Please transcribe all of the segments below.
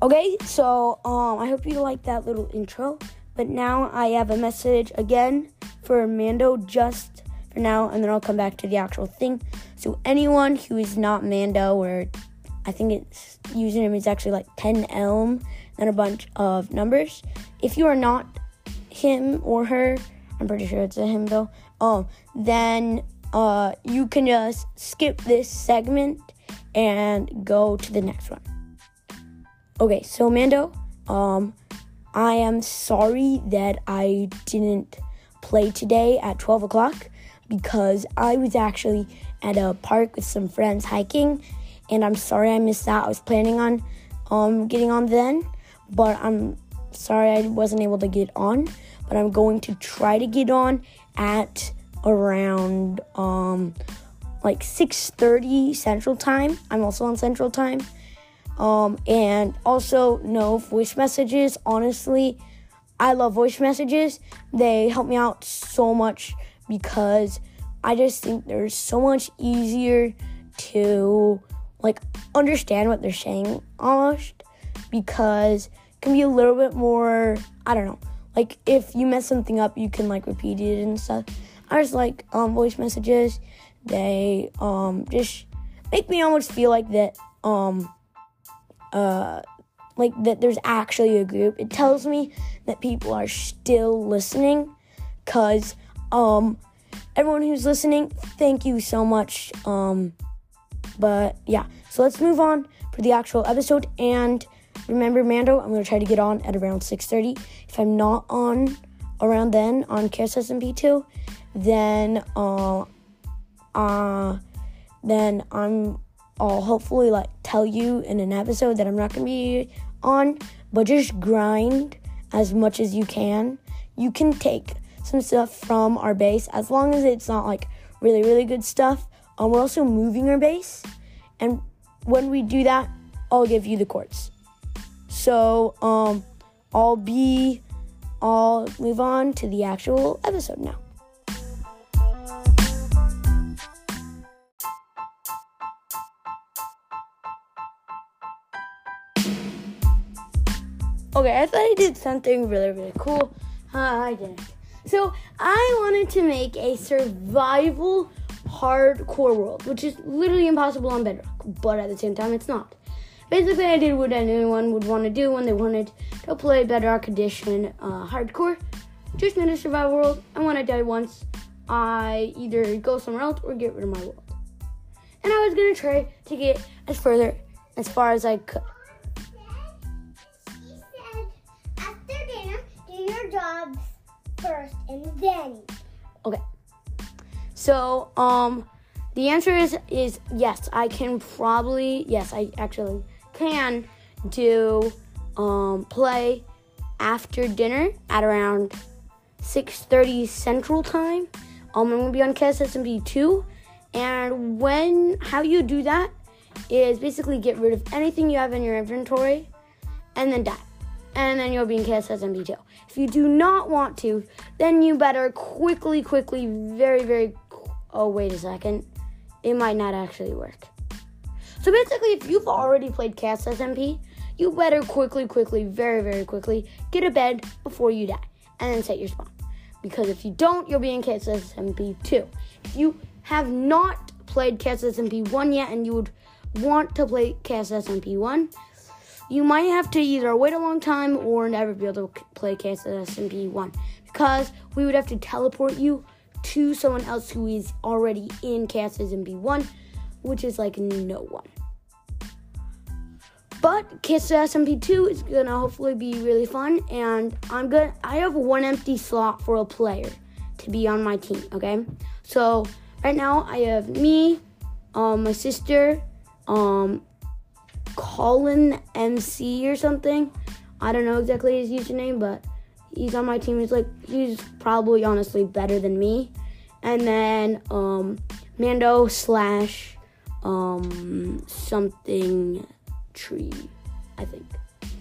Okay, so um, I hope you like that little intro. But now I have a message again for Mando just for now, and then I'll come back to the actual thing. So anyone who is not Mando, or I think its username is actually like 10 Elm, and a bunch of numbers. If you are not him or her, I'm pretty sure it's a him though. Um, then uh, you can just skip this segment and go to the next one. Okay, so Mando, um, I am sorry that I didn't play today at 12 o'clock because I was actually at a park with some friends hiking, and I'm sorry I missed that. I was planning on um, getting on then, but I'm sorry I wasn't able to get on. But I'm going to try to get on at around um, like 6:30 Central Time. I'm also on Central Time. Um, and also no voice messages. Honestly, I love voice messages. They help me out so much because I just think they're so much easier to like understand what they're saying almost because can be a little bit more I don't know. Like if you mess something up, you can like repeat it and stuff. I just like um, voice messages. They um, just make me almost feel like that um, uh, like that there's actually a group. It tells me that people are still listening cuz um everyone who's listening, thank you so much. Um but yeah, so let's move on for the actual episode and remember Mando, I'm going to try to get on at around 6:30. If I'm not on around then on KSSMP2, then uh uh then I'm I'll hopefully like tell you in an episode that I'm not gonna be on, but just grind as much as you can. You can take some stuff from our base as long as it's not like really, really good stuff. Um, we're also moving our base, and when we do that, I'll give you the quartz. So, um, I'll be, I'll move on to the actual episode now. Okay, I thought I did something really, really cool. Uh, I didn't. So I wanted to make a survival hardcore world, which is literally impossible on Bedrock, but at the same time, it's not. Basically, I did what anyone would want to do when they wanted to play Bedrock Edition uh, hardcore. Just made a survival world, and when I die once, I either go somewhere else or get rid of my world. And I was gonna try to get as further as far as I could. First and then. Okay. So, um, the answer is is yes. I can probably yes. I actually can do um play after dinner at around 6:30 Central Time. Um, I'm gonna be on KSSMP two, and when how you do that is basically get rid of anything you have in your inventory, and then die and then you'll be in KSSMP 2. If you do not want to, then you better quickly, quickly, very, very. Oh, wait a second. It might not actually work. So basically, if you've already played KSSMP, you better quickly, quickly, very, very quickly get a bed before you die and then set your spawn. Because if you don't, you'll be in KSSMP 2. If you have not played KSSMP 1 yet and you would want to play KSSMP 1, you might have to either wait a long time or never be able to play KSSMP 1 because we would have to teleport you to someone else who is already in KSSMP 1, which is like no one. But KSSMP 2 is gonna hopefully be really fun, and I'm gonna I have one empty slot for a player to be on my team. Okay, so right now I have me, um, my sister, um, Colin MC or something. I don't know exactly his username, but he's on my team. He's like he's probably honestly better than me. And then um, Mando slash um, something tree, I think,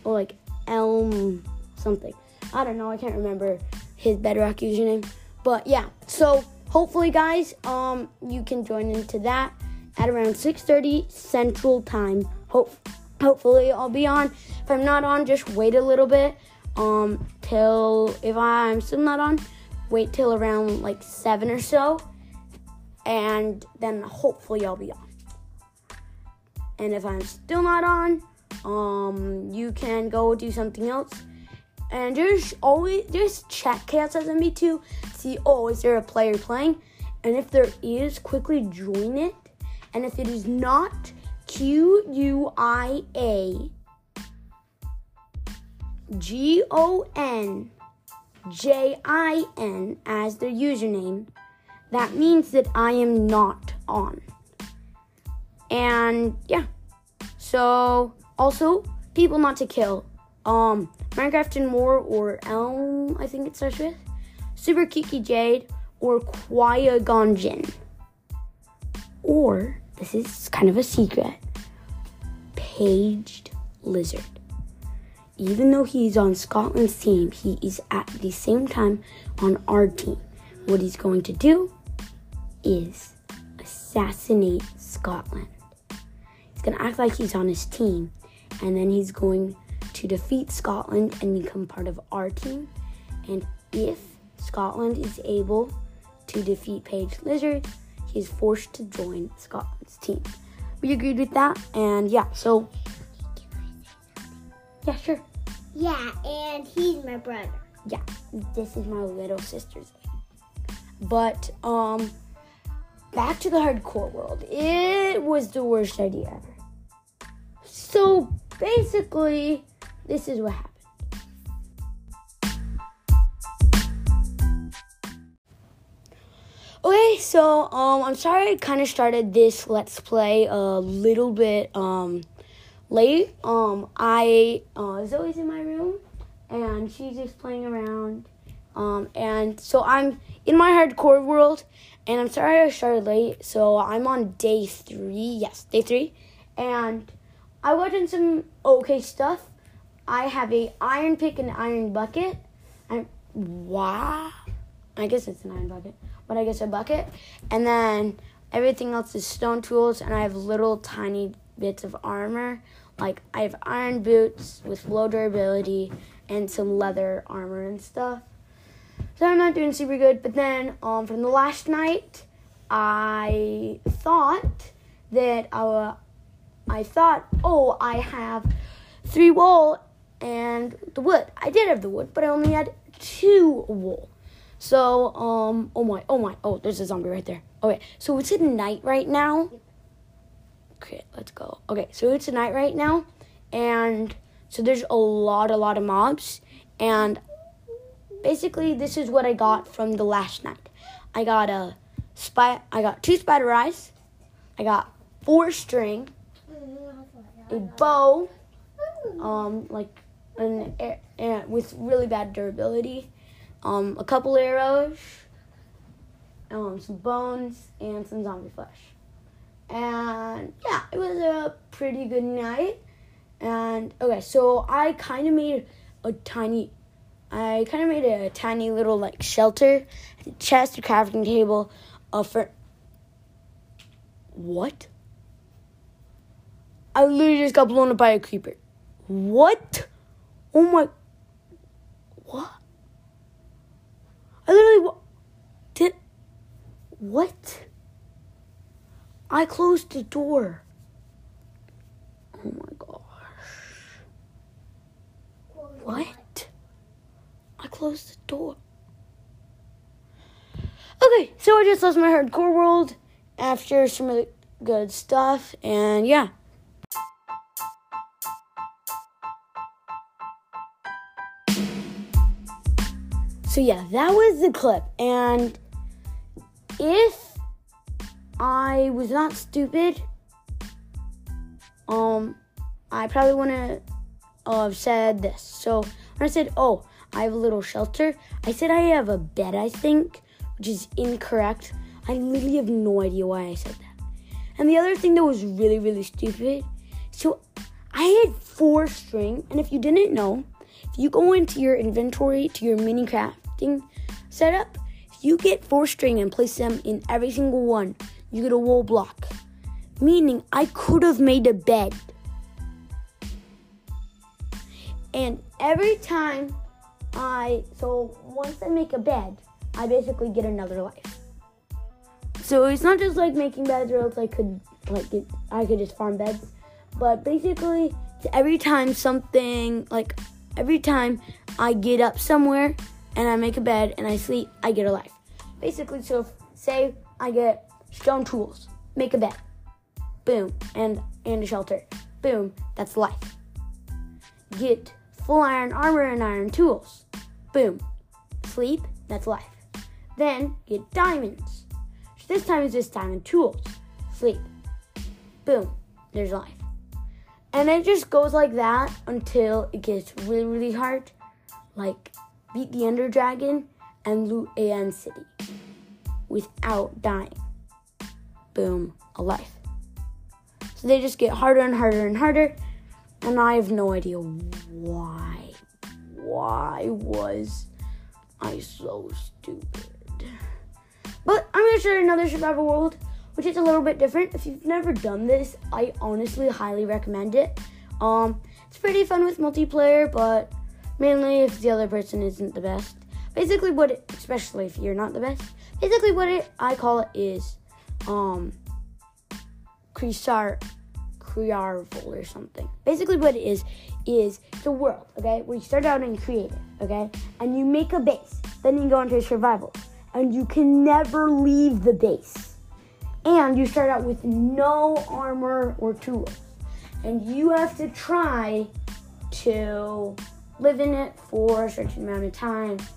or like Elm something. I don't know. I can't remember his Bedrock username, but yeah. So hopefully, guys, um, you can join into that at around 6:30 Central Time. Hope hopefully I'll be on. If I'm not on, just wait a little bit. Um, till if I'm still not on, wait till around like seven or so, and then hopefully I'll be on. And if I'm still not on, um, you can go do something else. And just always just check Chaos SMB2, see oh is there a player playing, and if there is, quickly join it. And if it is not, Q U I A G O N J I N as their username, that means that I am not on. And yeah. So also people not to kill. Um Minecraft and more or Elm, I think it starts with. Super Kiki Jade or Qui Gonjin. Or this is kind of a secret. Paged Lizard. Even though he's on Scotland's team, he is at the same time on our team. What he's going to do is assassinate Scotland. He's going to act like he's on his team, and then he's going to defeat Scotland and become part of our team. And if Scotland is able to defeat Page Lizard, is forced to join Scotland's team. We agreed with that, and yeah, so yeah, sure. Yeah, and he's my brother. Yeah, this is my little sister's. But um, back to the hardcore world. It was the worst idea ever. So basically, this is what happened. So um, I'm sorry I kind of started this let's play a little bit um late. Um, I uh, Zoe's in my room, and she's just playing around. Um, and so I'm in my hardcore world, and I'm sorry I started late. So I'm on day three. Yes, day three, and I watching some okay stuff. I have a iron pick and iron bucket. I'm wow. I guess it's an iron bucket, but I guess a bucket, and then everything else is stone tools, and I have little tiny bits of armor. Like I have iron boots with low durability and some leather armor and stuff. So I'm not doing super good. But then um, from the last night, I thought that uh, I thought, oh, I have three wool and the wood. I did have the wood, but I only had two wool. So, um, oh my, oh my, oh, there's a zombie right there. Okay, so it's at night right now. Okay, let's go. Okay, so it's night right now, and so there's a lot, a lot of mobs, and basically this is what I got from the last night. I got a spy. I got two spider eyes. I got four string, a bow, um, like an air, with really bad durability, um, a couple arrows, um, some bones, and some zombie flesh. And yeah, it was a pretty good night. And okay, so I kind of made a tiny, I kind of made a tiny little like shelter, chest, a crafting table, uh, for. What? I literally just got blown up by a creeper. What? Oh my. What? I literally. Did. What? I closed the door. Oh my gosh. What? I closed the door. Okay, so I just lost my hardcore world after some really good stuff, and yeah. So yeah, that was the clip, and if I was not stupid. Um, I probably wouldn't have said this. So when I said, "Oh, I have a little shelter," I said I have a bed. I think, which is incorrect. I literally have no idea why I said that. And the other thing that was really, really stupid. So I had four string, and if you didn't know, if you go into your inventory to your mini crafting setup, if you get four string and place them in every single one, you get a wool block. Meaning I could have made a bed. And every time I, so once I make a bed, I basically get another life. So it's not just like making beds or else I could like get, I could just farm beds. But basically, every time something like every time I get up somewhere and I make a bed and I sleep, I get a life. Basically, so if, say I get stone tools, make a bed, boom, and and a shelter, boom, that's life. Get full iron armor and iron tools, boom, sleep, that's life. Then get diamonds. This time is just diamond tools, sleep, boom, there's life. And it just goes like that until it gets really, really hard. Like beat the Ender Dragon and loot a end city without dying. Boom, a life. So they just get harder and harder and harder. And I have no idea why. Why was I so stupid? But I'm gonna you another survival world which is a little bit different. If you've never done this, I honestly highly recommend it. Um, it's pretty fun with multiplayer, but mainly if the other person isn't the best. Basically, what it, especially if you're not the best, basically what it I call it is, um, Creasar, Crearville or something. Basically, what it is is the world, okay? Where you start out in creative, okay, and you make a base. Then you go into survival, and you can never leave the base and you start out with no armor or tools. And you have to try to live in it for a certain amount of time and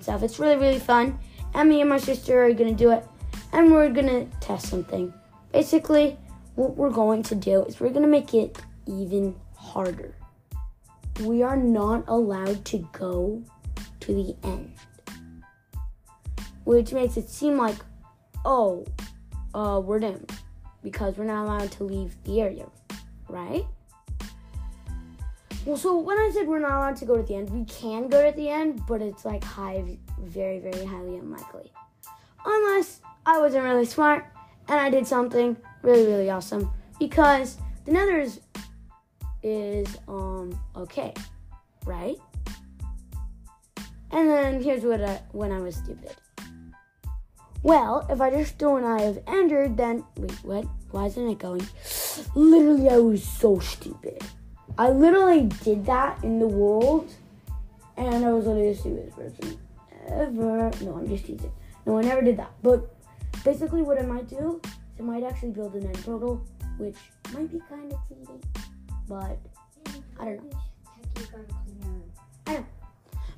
stuff. It's really, really fun. And me and my sister are gonna do it. And we're gonna test something. Basically, what we're going to do is we're gonna make it even harder. We are not allowed to go to the end. Which makes it seem like, oh, uh, we're doomed because we're not allowed to leave the area, right? Well, so when I said we're not allowed to go to the end, we can go to the end, but it's like high, very, very highly unlikely. Unless I wasn't really smart and I did something really, really awesome because the nether is, is um okay, right? And then here's what I, when I was stupid. Well, if I just an Eye of Ender, then wait, what? Why isn't it going? Literally, I was so stupid. I literally did that in the world, and I was literally the stupidest person ever. No, I'm just teasing. No, I never did that. But basically, what I might do is I might actually build an end portal, which might be kind of cheating, but I don't know. I know.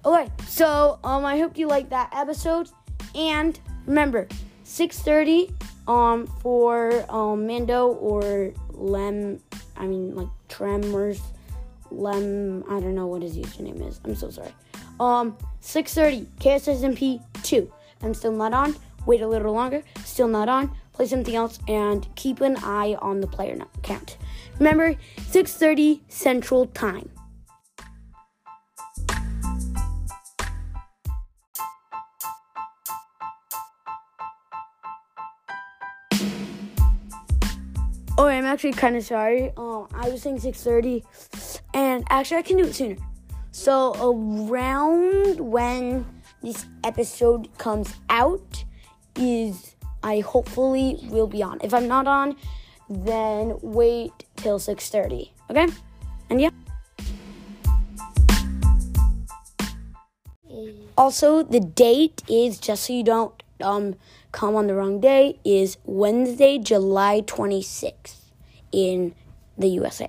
Okay, so um, I hope you liked that episode, and Remember, 6:30 um for um Mando or Lem I mean like Tremors Lem I don't know what his username is. I'm so sorry. Um 6:30 KSSMP 2. I'm still not on. Wait a little longer. Still not on. Play something else and keep an eye on the player count. Remember 6:30 Central Time. Actually kind of sorry. Um, I was saying 6:30, and actually I can do it sooner. So around when this episode comes out is I hopefully will be on. If I'm not on, then wait till 6:30. Okay? And yeah. Also, the date is just so you don't um come on the wrong day is Wednesday, July 26th in the USA.